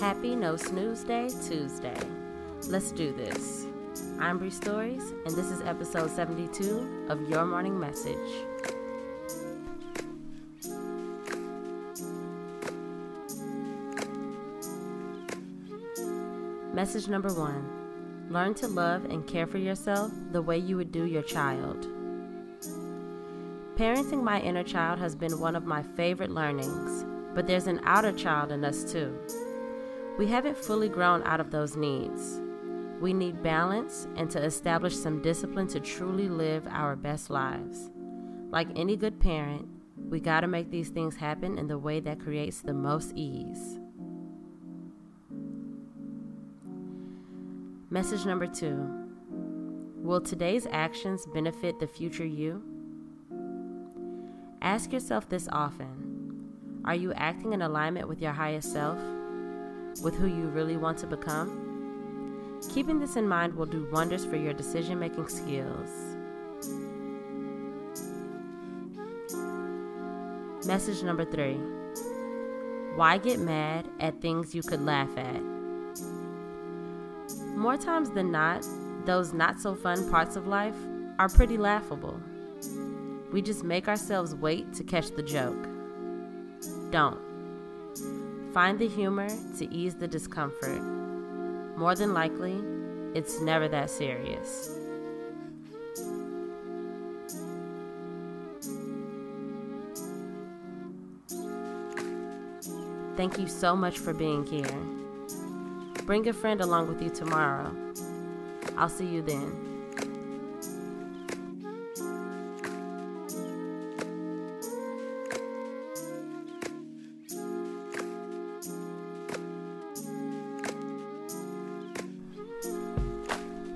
Happy No Snooze Day Tuesday. Let's do this. I'm Bree Stories, and this is episode 72 of Your Morning Message. Message number one Learn to love and care for yourself the way you would do your child. Parenting my inner child has been one of my favorite learnings, but there's an outer child in us too. We haven't fully grown out of those needs. We need balance and to establish some discipline to truly live our best lives. Like any good parent, we got to make these things happen in the way that creates the most ease. Message number two Will today's actions benefit the future you? Ask yourself this often Are you acting in alignment with your highest self? With who you really want to become? Keeping this in mind will do wonders for your decision making skills. Message number three Why get mad at things you could laugh at? More times than not, those not so fun parts of life are pretty laughable. We just make ourselves wait to catch the joke. Don't. Find the humor to ease the discomfort. More than likely, it's never that serious. Thank you so much for being here. Bring a friend along with you tomorrow. I'll see you then.